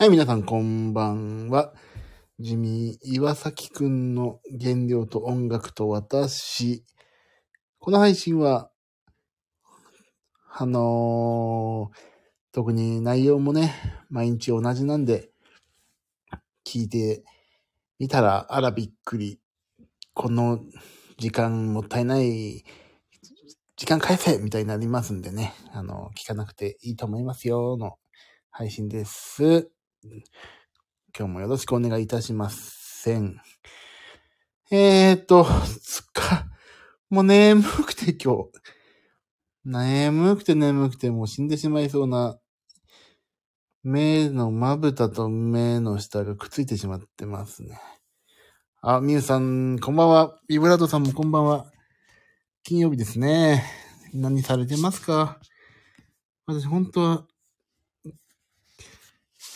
はい、皆さんこんばんは。ジミー岩崎くんの原料と音楽と私。この配信は、あのー特に内容もね、毎日同じなんで、聞いてみたら、あらびっくり。この時間もったいない、時間返せみたいになりますんでね、あの、聞かなくていいと思いますよ、の配信です。今日もよろしくお願いいたしま。せん。えーと、すっか、もう眠くて今日。眠くて眠くてもう死んでしまいそうな、目のまぶたと目の下がくっついてしまってますね。あ、みゆさん、こんばんは。ビブラートさんもこんばんは。金曜日ですね。何されてますか？私、本当は、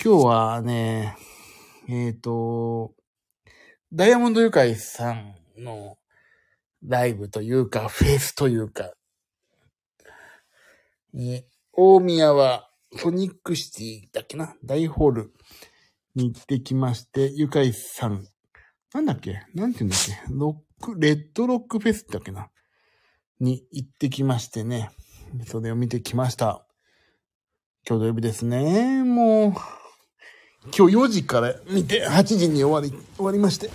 今日はね、えっ、と、ダイヤモンドユカイさんのライブというか、フェスというか、に、大宮はソニックシティだっけな大ホールに行ってきまして、ユカイさん、なんだっけなんて言うんだっけロック、レッドロックフェスだっけなに行ってきましてね。それを見てきました。今日土曜日ですね。もう、今日4時から見て、8時に終わり、終わりまして。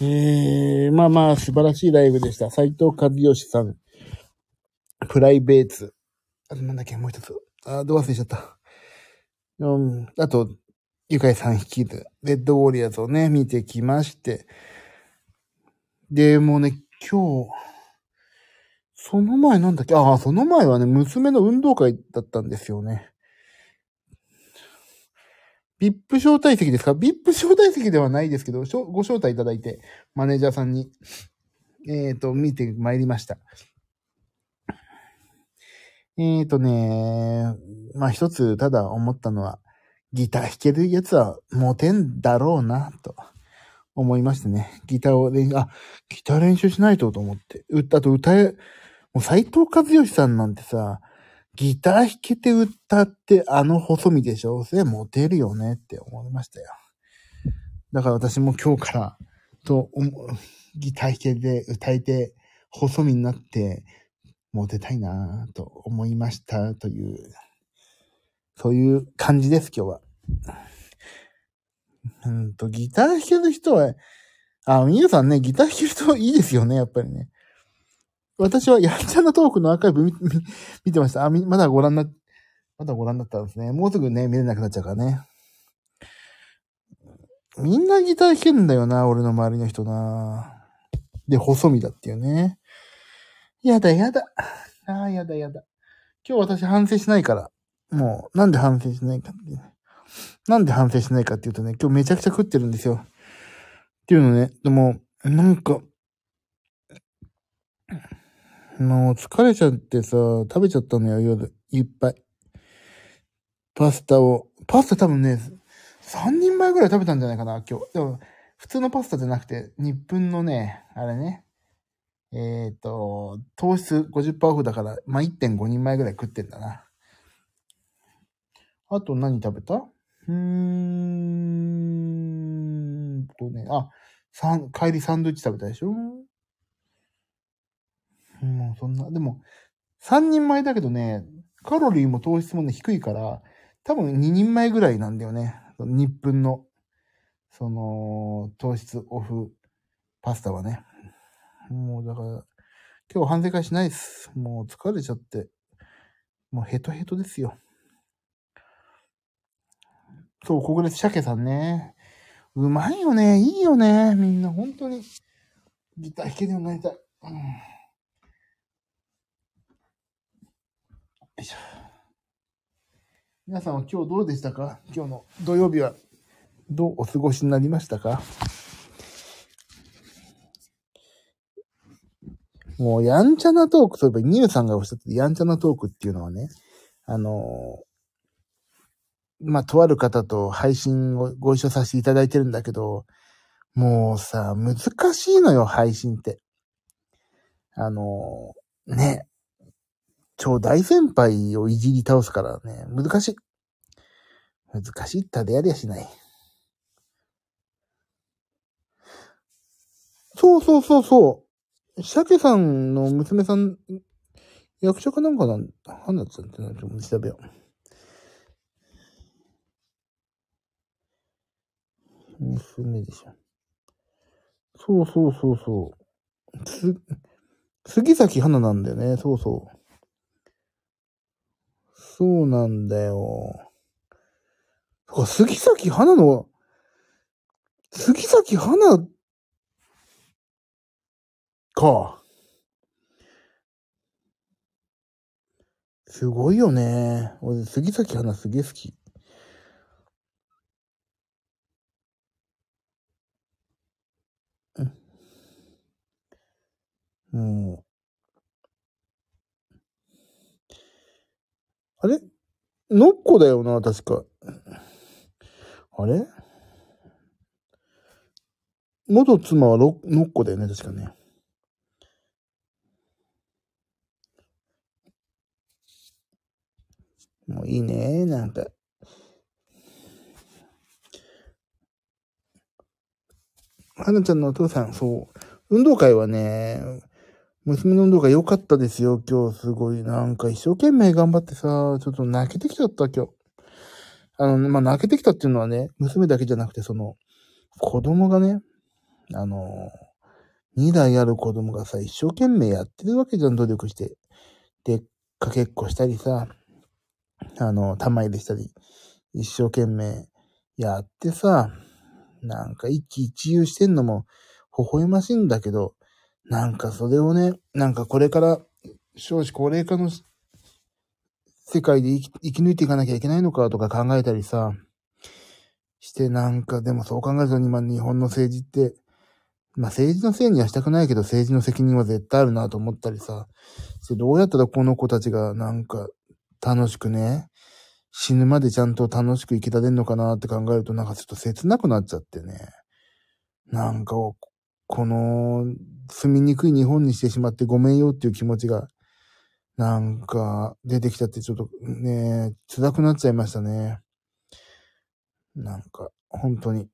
えー、まあまあ、素晴らしいライブでした。斉藤和義さん、プライベーツ。あとなんだっけ、もう一つ。あ、どう忘れちゃった。うん、あと、ゆかいさん率いる、レッドウォリアーズをね、見てきまして。で、もうね、今日、その前なんだっけ？ああ、その前はね、娘の運動会だったんですよね。VIP 招待席ですか ?VIP 招待席ではないですけど、ご招待いただいて、マネージャーさんに、えっ、と、見てまいりました。えっ、とね、まあ一つ、ただ思ったのは、ギター弾けるやつはモテんだろうな、と思いましてね。ギターを練、あ、ギター練習しないとと思って。あと歌え、もう斎藤和義さんなんてさ、ギター弾けて歌ってあの細身でしょ？それモテるよねって思いましたよ。だから私も今日から、と、ギター弾けて歌えて細身になってモテたいなと思いましたという、そういう感じです今日は。うんと、ギター弾ける人は、あ、みゆさんね、ギター弾ける人いいですよね、やっぱりね。私はやんちゃなトークのアーカイブ見 てました。あ、みまだご覧な、まだご覧だったんですね。もうすぐね、見れなくなっちゃうからね。みんなギター弾けんだよな、俺の周りの人な。で、細身だっていうね。やだやだ。ああ、やだやだ。今日私反省しないから。もう、なんで反省しないかってね。なんで反省しないかっていうとね、今日めちゃくちゃ食ってるんですよ。っていうのね、でも、なんか、もう疲れちゃってさ、食べちゃったのよ、夜。いっぱい。パスタを。パスタ多分ね、3人前ぐらい食べたんじゃないかな、今日。でも、普通のパスタじゃなくて、日分のね、あれね。えっ、と、糖質50%オフだから、まあ、1.5人前ぐらい食ってんだな。あと何食べた？うーんとね、あ、さん、帰りサンドイッチ食べたでしょ？もうそんな、でも、3人前だけどね、カロリーも糖質もね、低いから、多分2人前ぐらいなんだよね。日分の、その、糖質オフパスタはね。もうだから、今日反省会しないです。もう疲れちゃって。もうヘトヘトですよ。そう、ここで。鮭さんね。うまいよね。いいよね。みんな、本当に。ギター弾けるようになりたい。うん。よいしょ。皆さんは今日どうでしたか？今日の土曜日はどうお過ごしになりましたか？もうやんちゃなトーク、そういえば、ニューさんがおっしゃってたやんちゃなトークっていうのはね、あのまあ、とある方と配信をご一緒させていただいてるんだけど、もうさ、難しいのよ、配信って。あのね、超大先輩をいじり倒すからね、難しい。難しいったでやりゃしない。そうそうそうそう。鮭さんの娘さん、役者かなんかなん、花ちゃんってなちょっと調べよう。娘でしょ。そうそうそうそう。す、杉咲花なんだよね。そうそう。そうなんだよ。そう杉咲花の、杉咲花か。すごいよね。俺、杉咲花すげえ好き。うん。もあれ？ノッコだよな、確か。あれ？元妻はノッコだよね、確かね。もういいね、なんか。花ちゃんのお父さん、そう。運動会はね、娘の運動会良かったですよ、今日すごい。なんか一生懸命頑張ってさ、ちょっと泣けてきちゃった、今日。あの、まあ、泣けてきたっていうのはね、娘だけじゃなくて、その、子供がね、あの、2代ある子供がさ、一生懸命やってるわけじゃん、努力して。で、かけっこしたりさ、あの、玉入れしたり、一生懸命やってさ、なんか一喜一憂してんのも微笑ましいんだけど、なんかそれをね、なんかこれから少子高齢化の世界で生き生き抜いていかなきゃいけないのかとか考えたりさ、してなんかでもそう考えると今日本の政治って、まあ政治のせいにはしたくないけど政治の責任は絶対あるなと思ったりさ、してどうやったらこの子たちがなんか楽しくね、死ぬまでちゃんと楽しく生きられるのかなって考えるとなんかちょっと切なくなっちゃってね。なんか、この住みにくい日本にしてしまってごめんよっていう気持ちが、なんか出てきたってちょっとね、辛くなっちゃいましたね。なんか、本当に。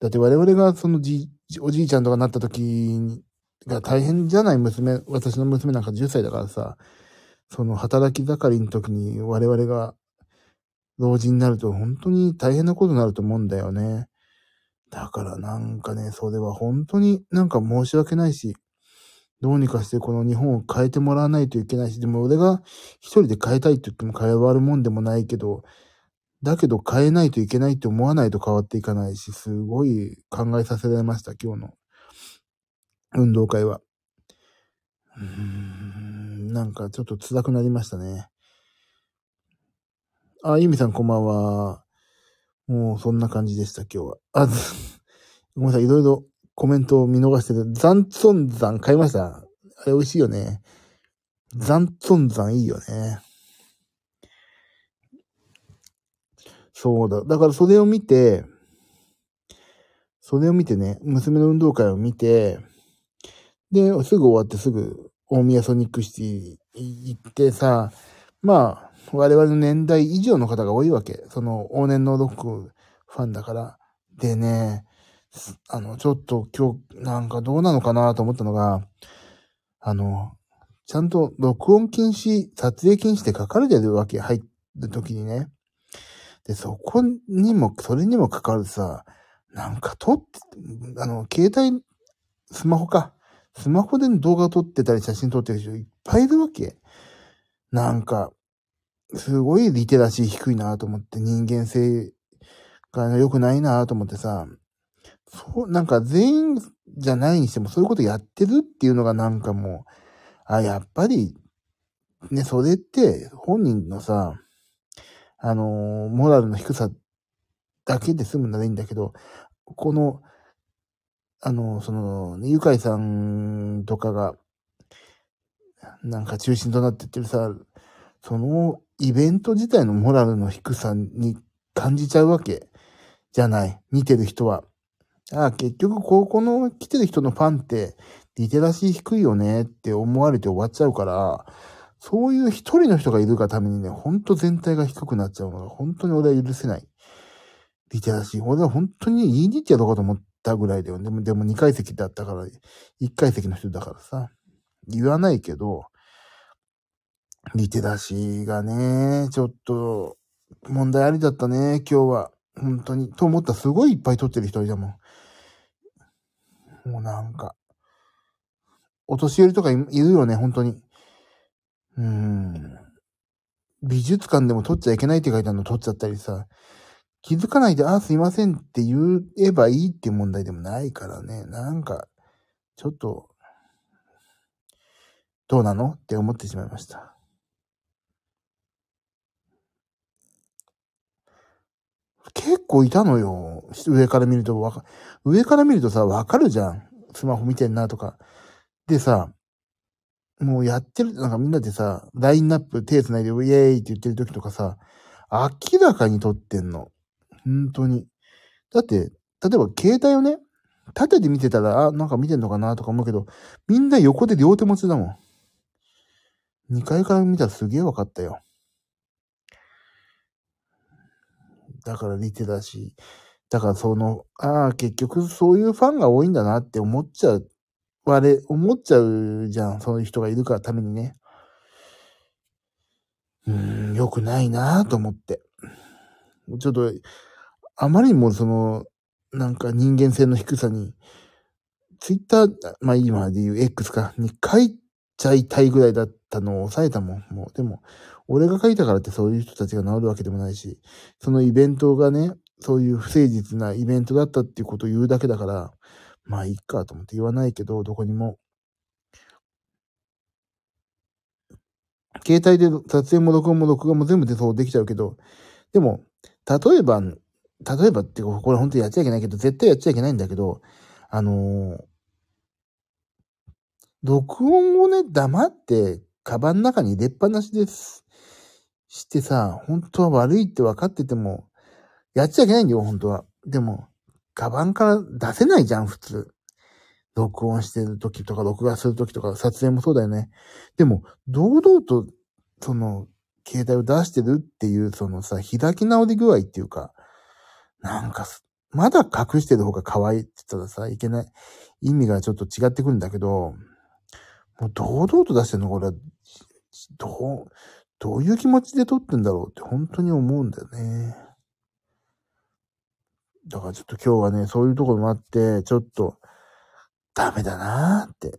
だって我々がそのじ、おじいちゃんとかなった時にが大変じゃない？娘、私の娘なんか10歳だからさ、その働き盛りの時に我々が老人になると本当に大変なことになると思うんだよね。だからなんかね、それは本当になんか申し訳ないし、どうにかしてこの日本を変えてもらわないといけないし、でも俺が一人で変えたいって言っても変わるもんでもないけど、だけど変えないといけないって思わないと変わっていかないし、すごい考えさせられました、今日の運動会は。うーん、なんかちょっと辛くなりましたね。あ、ゆみさんこんばんは。もうそんな感じでした、今日は。あ、ごめんなさい、いろいろコメントを見逃してて、ザンツンザン買いました。あれ美味しいよね。ザンツンザンいいよね。そうだ。だからそれを見て、それを見てね、娘の運動会を見て、で、すぐ終わってすぐ大宮ソニックシティ行ってさ、まあ、我々の年代以上の方が多いわけ。その往年のロックファンだから。でね、あの、ちょっと今日なんかどうなのかなと思ったのが、あの、ちゃんと録音禁止、撮影禁止って書かれてるわけ、入る時にね。で、そこにも、それにもかかわらずさ、なんか撮って、あの、携帯、スマホか。スマホで動画撮ってたり写真撮ってる人いっぱいいるわけ。なんか、すごいリテラシー低いなと思って、人間性が良くないなと思ってさ、そう、なんか全員じゃないにしてもそういうことやってるっていうのがなんかもう、あ、やっぱり、ね、それって本人のさ、あのーモラルの低さだけで済むならいいんだけど、この、あのーその、ねゆかいさんとかが、なんか中心となってってるさ、そのイベント自体のモラルの低さに感じちゃうわけじゃない。見てる人は。ああ、結局、ここの来てる人のファンって、リテラシー低いよねって思われて終わっちゃうから、そういう一人の人がいるがためにね、ほんと全体が低くなっちゃうのが、本当に俺は許せない。リテラシー。俺は本当に言いに行ってやろうかと思ったぐらいだよ。でも、でも2階席だったから、1階席の人だからさ、言わないけど、リテラシーがね、ちょっと、問題ありだったね、今日は。本当に。と思ったらすごいいっぱい撮ってる人いたもん。もうなんか、お年寄りとかいるよね、本当に。うーん。美術館でも撮っちゃいけないって書いてあるの撮っちゃったりさ、気づかないで、あ、すいませんって言えばいいっていう問題でもないからね。なんか、ちょっと、どうなの？って思ってしまいました。結構いたのよ。上から見るとわか、上から見るとさ、わかるじゃん。スマホ見てんなとか。でさ、もうやってる、なんかみんなでさ、ラインナップ手繋いでウェーイって言ってる時とかさ、明らかに撮ってんの。本当に。だって、例えば携帯をね、縦で見てたら、あ、なんか見てんのかなとか思うけど、みんな横で両手持ちだもん。2階から見たらすげえ分かったよ。だからリテラシー。だからその、ああ、結局そういうファンが多いんだなって思っちゃう。あれ、思っちゃうじゃん。そういう人がいるからためにね。うん、良くないなと思って。ちょっと、あまりにもその、なんか人間性の低さに、ツイッター、まあ今で言う X か、に書いちゃいたいぐらいだったのを抑えたもん。もう、でも、俺が書いたからってそういう人たちが治るわけでもないし、そのイベントがね、そういう不誠実なイベントだったっていうことを言うだけだから、まあいいかと思って言わないけど、どこにも。携帯で撮影も録音も録画も全部でそうできちゃうけど、でも、例えば、例えばってこれ本当にやっちゃいけないけど、絶対やっちゃいけないんだけど、あのー、録音をね、黙って、カバンの中に入れっぱなしです。してさ、本当は悪いって分かってても、やっちゃいけないんだよ、本当は。でも、カバンから出せないじゃん、普通。録音してる時とか、録画する時とか、撮影もそうだよね。でも、堂々と、その、携帯を出してるっていう、そのさ、開き直り具合っていうか、なんか、まだ隠してる方が可愛いって言ったらさ、いけない。意味がちょっと違ってくるんだけど、もう堂々と出してるのこれ、どう、どういう気持ちで撮ってんだろうって本当に思うんだよね。だからちょっと今日はね、そういうところもあって、ちょっとダメだなーって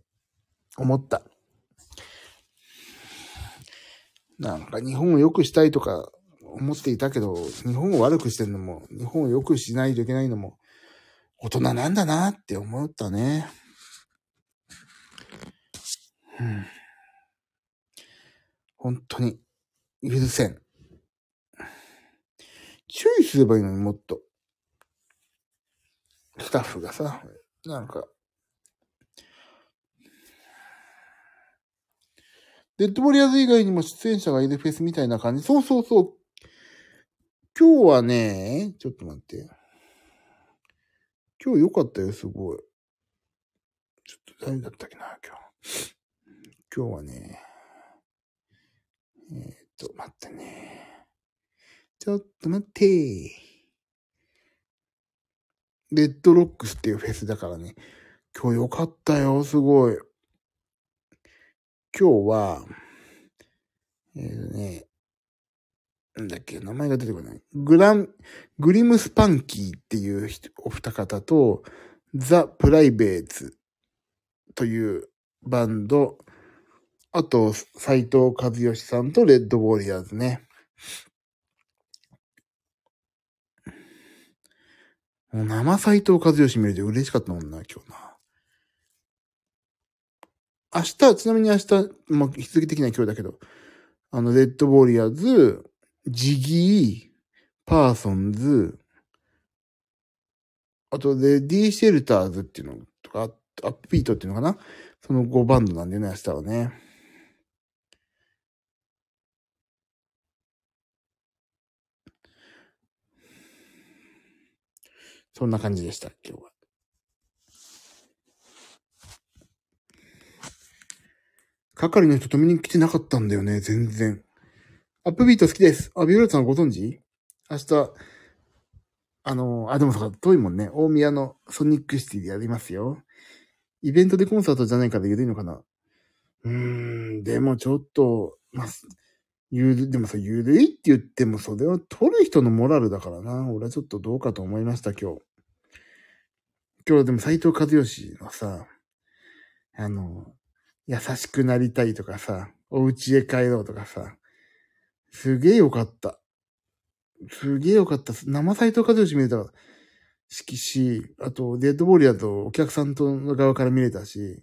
思った。なんか日本を良くしたいとか思っていたけど、日本を悪くしてるのも、日本を良くしないといけないのも、大人なんだなって思ったね。うん、本当に許せん。注意すればいいのにもっと。スタッフがさ、なんか、デッドボリアーズ以外にも出演者がいるフェスみたいな感じ？そうそうそう。今日はね、ちょっと待って。今日良かったよ、すごい。ちょっと誰だったっけな、今日。今日はね、えー、ちょっと、待ってね。ちょっと待ってレッドロックスっていうフェスだからね。今日良かったよ、すごい。今日は、えっー、ね、なんだっけ、名前が出てこない。グラン、グリムスパンキーっていうお二方と、ザ・プライベーツというバンド、あと、斎藤和義さんとレッドウォリアーズね。もう生斎藤和義見れて嬉しかったもんな、今日な。明日、ちなみに明日、まあ、引き続き的には今日だけど、あの、レッドウォリアーズ、ジギー、パーソンズ、あと、レディーシェルターズっていうのとか、アップビートっていうのかなその5バンドなんだよね、明日はね。そんな感じでした、今日は。係の人止めに来てなかったんだよね、全然。アップビート好きです。あ、ビオレットさんご存知？明日、あの、あ、でもそうか、遠いもんね。大宮のソニックシティでやりますよ。イベントでコンサートじゃないから緩いのかなうーん、でもちょっと、まあ、ゆる、でもさ、ゆるいって言っても、それは取る人のモラルだからな。俺はちょっとどうかと思いました、今日。今日でも斎藤和義のさ、あの、優しくなりたいとかさ、お家へ帰ろうとかさ、すげえよかった。すげえよかった。生斎藤和義見れたし、し、あと、デッドボールやとお客さんとの側から見れたし、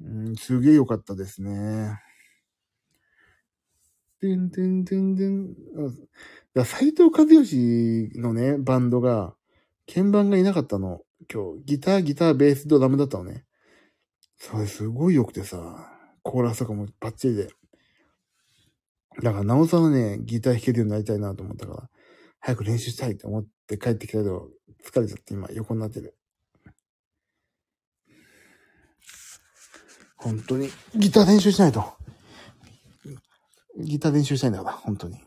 うん、すげえよかったですね。てんてんてんてん。だ斎藤和義のね、バンドが、鍵盤がいなかったの。今日、ギター、ギター、ベース、ドラムだったのね。それすごい良くてさ、コーラスとかもバッチリで。だから、なおさらね、ギター弾けるようになりたいなと思ったから、早く練習したいと思って帰ってきたけど、疲れちゃって今横になってる。本当に、ギター練習しないと。ギター練習したいんだから、本当に。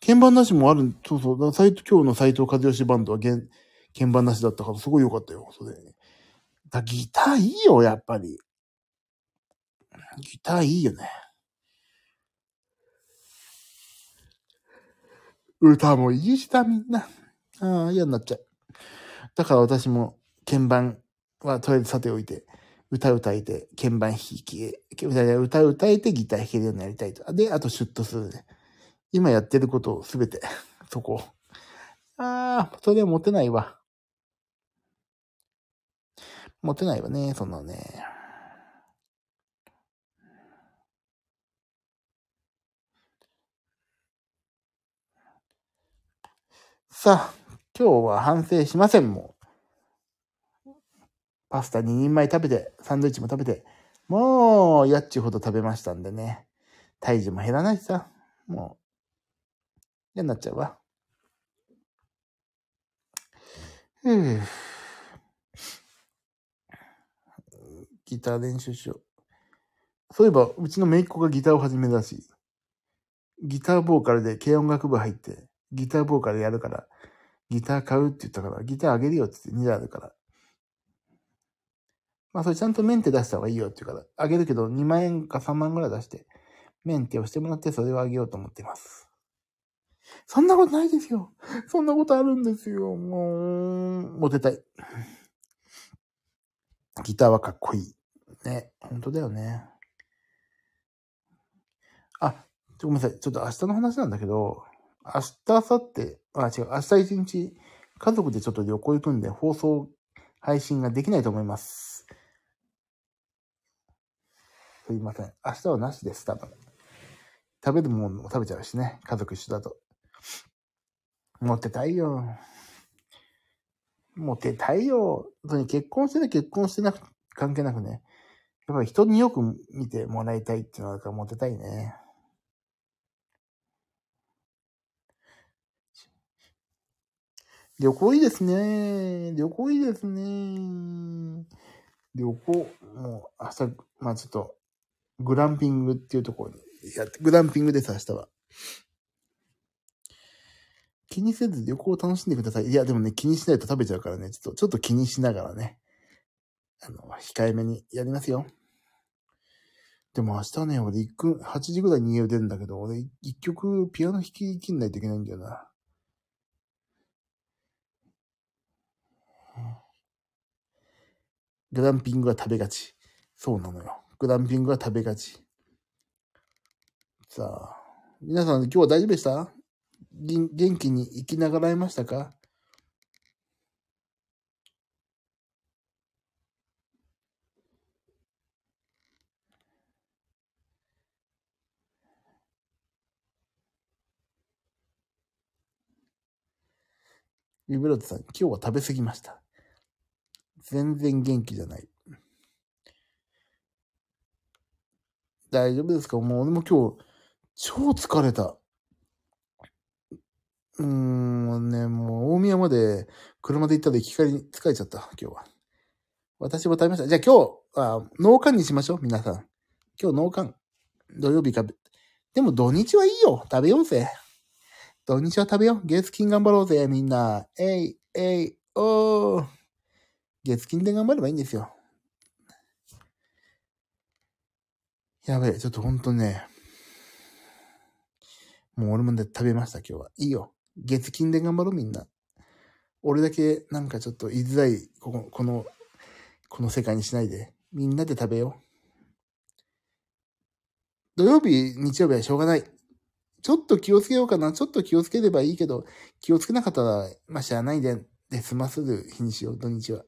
鍵盤なしもある、そうそう、だから今日の斎藤和義バンドは鍵鍵盤なしだったからすごい良かったよ、それ。だギターいいよ、やっぱり。ギターいいよね。歌もいいしだ、みんな。ああ、嫌になっちゃう。だから私も鍵盤はとりあえずさておいて、歌歌えて、鍵盤弾き、歌歌えてギター弾けるようになりたいと。で、あとシュッとするね。今やってることをすべて、そこ。ああ、それはモテないわ。モテないわね、そんなね。さあ、今日は反省しません、もう。パスタ2人前食べて、サンドイッチも食べて、もう、やっちゅうほど食べましたんでね。体重も減らないしさ、もう、嫌になっちゃうわ。ふぅ。ギター練習しよう。そういえば、うちの姪っ子がギターを始めたらし。ギターボーカルで軽音楽部入って、ギターボーカルやるから、ギター買うって言ったから、ギターあげるよって言って2台あるから。まあそれちゃんとメンテ出した方がいいよって言うから、あげるけど2万円か3万ぐらい出して、メンテをしてもらってそれをあげようと思っています。そんなことないですよ。そんなことあるんですよ。もう、モテたい。ギターはかっこいい。ね。本当だよね。あ、ごめんなさい。ちょっと明日の話なんだけど、明日、明後日、あ、違う、明日一日、家族でちょっと旅行行くんで、放送、配信ができないと思います。すいません。明日はなしです、多分。食べるものも食べちゃうしね。家族一緒だと。モテたいよ。モテたいよ。本当に結婚してね、結婚してなく、関係なくね。やっぱり人によく見てもらいたいっていうのがあるからモテたいね。旅行いいですね。旅行いいですね。旅行、もう、明日、まあちょっと、グランピングっていうところにやって、グランピングです、明日は。気にせず旅行を楽しんでください。いや、でもね、気にしないと食べちゃうからね、ちょっと、ちょっと気にしながらね、あの、控えめにやりますよ。でも明日ね、俺一く、8時ぐらいに家を出るんだけど、俺一曲ピアノ弾き切んないといけないんだよな。グランピングは食べがち。そうなのよ。グランピングは食べがち。さあ、皆さん今日は大丈夫でした？元気に生きながらえましたか？リブロットさん、今日は食べ過ぎました。全然元気じゃない。大丈夫ですか？もう俺も今日、超疲れた。うーん、ね、もう大宮まで車で行ったら行き帰りに疲れちゃった、今日は。私も食べました。じゃあ今日、あ農家にしましょう、皆さん。今日農館。土曜日か。でも土日はいいよ。食べようぜ。土日は食べよう。月金頑張ろうぜ、みんな。えい、えい、おー。月金で頑張ればいいんですよ。やべえ、ちょっとほんとね。もう俺もね、食べました、今日は。いいよ。月金で頑張ろう、みんな。俺だけなんかちょっと言いづらい、ここ、この、この世界にしないで。みんなで食べよう。土曜日、日曜日はしょうがない。ちょっと気をつけようかな。ちょっと気をつければいいけど、気をつけなかったら、まあ、しゃあないで、で済まする日にしよう、土日は。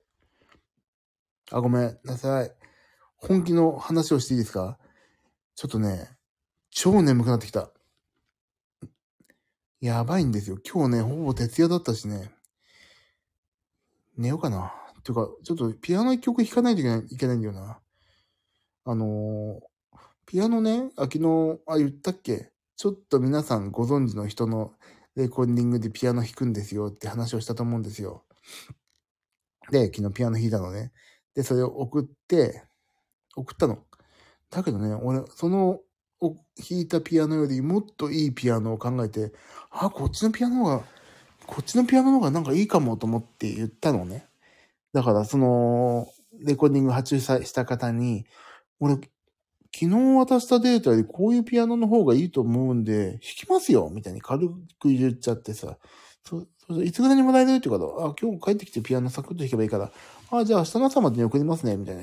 あ、ごめんなさい。本気の話をしていいですか？ちょっとね、超眠くなってきた。やばいんですよ。今日ね、ほぼ徹夜だったしね。寝ようかな。ていうか、ちょっとピアノ一曲弾かないといけないいけないんだよな。あのー、ピアノね、あ、昨日、あ、言ったっけ？ちょっと皆さんご存知の人のレコーディングでピアノ弾くんですよって話をしたと思うんですよ。で、昨日ピアノ弾いたのね。で、それを送って、送ったの。だけどね、俺、その、弾いたピアノよりもっといいピアノを考えて、あ、こっちのピアノが、こっちのピアノの方がなんかいいかもと思って言ったのね。だから、その、レコーディング発注した方に、俺、昨日渡したデータよりこういうピアノの方がいいと思うんで、弾きますよみたいに軽く言っちゃってさ、そ、そいつぐらいにもらえるって言うから、あ、今日帰ってきてピアノサクッと弾けばいいから、あ、じゃあ明日の朝までに送りますね、みたいな。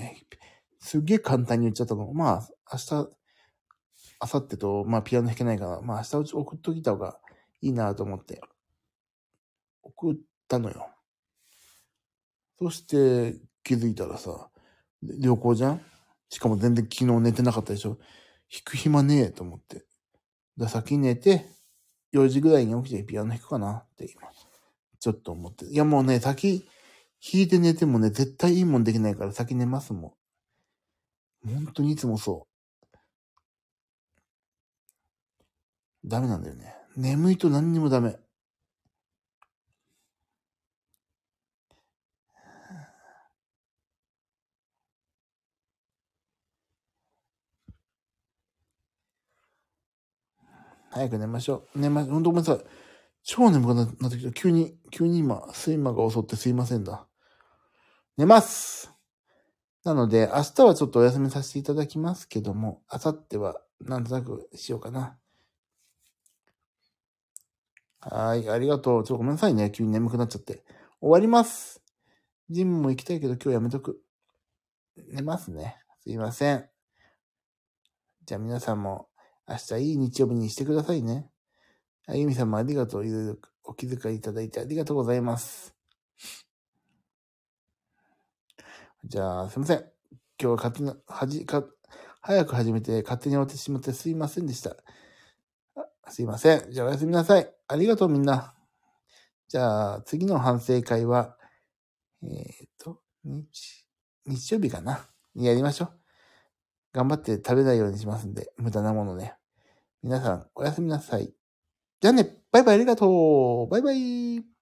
すげえ簡単に言っちゃったの。まあ、明日、明後日と、まあピアノ弾けないから、まあ明日送っときた方がいいなと思って、送ったのよ。そして気づいたらさ、旅行じゃん？しかも全然昨日寝てなかったでしょ？弾く暇ねえと思って。だ先寝て、4時ぐらいに起きてピアノ弾くかなって今、ちょっと思って。いやもうね、先、弾いて寝てもね、絶対いいもんできないから先寝ますもん。本当にいつもそう。ダメなんだよね。眠いと何にもダメ。早く寝ましょう。寝ま、ほんとごめんなさい。超眠くなってきた。急に、急に今、睡魔が襲ってすいませんだ。寝ますなので、明日はちょっとお休みさせていただきますけども、明後日はなんとなくしようかな。はい、ありがとう。ちょっとごめんなさいね。急に眠くなっちゃって。終わります。ジムも行きたいけど今日やめとく。寝ますね。すいません。じゃあ皆さんも明日いい日曜日にしてくださいね。あゆみさんもありがとう。お気遣いいただいてありがとうございます。じゃあ、すいません。今日は勝手に、はじ、か、早く始めて勝手に終わってしまってすいませんでした。すいません。じゃあおやすみなさい。ありがとうみんな。じゃあ、次の反省会は、えっ、ー、と、日、日曜日かなにやりましょう。頑張って食べないようにしますんで、無駄なものね。皆さん、おやすみなさい。じゃあね、バイバイありがとうバイバイ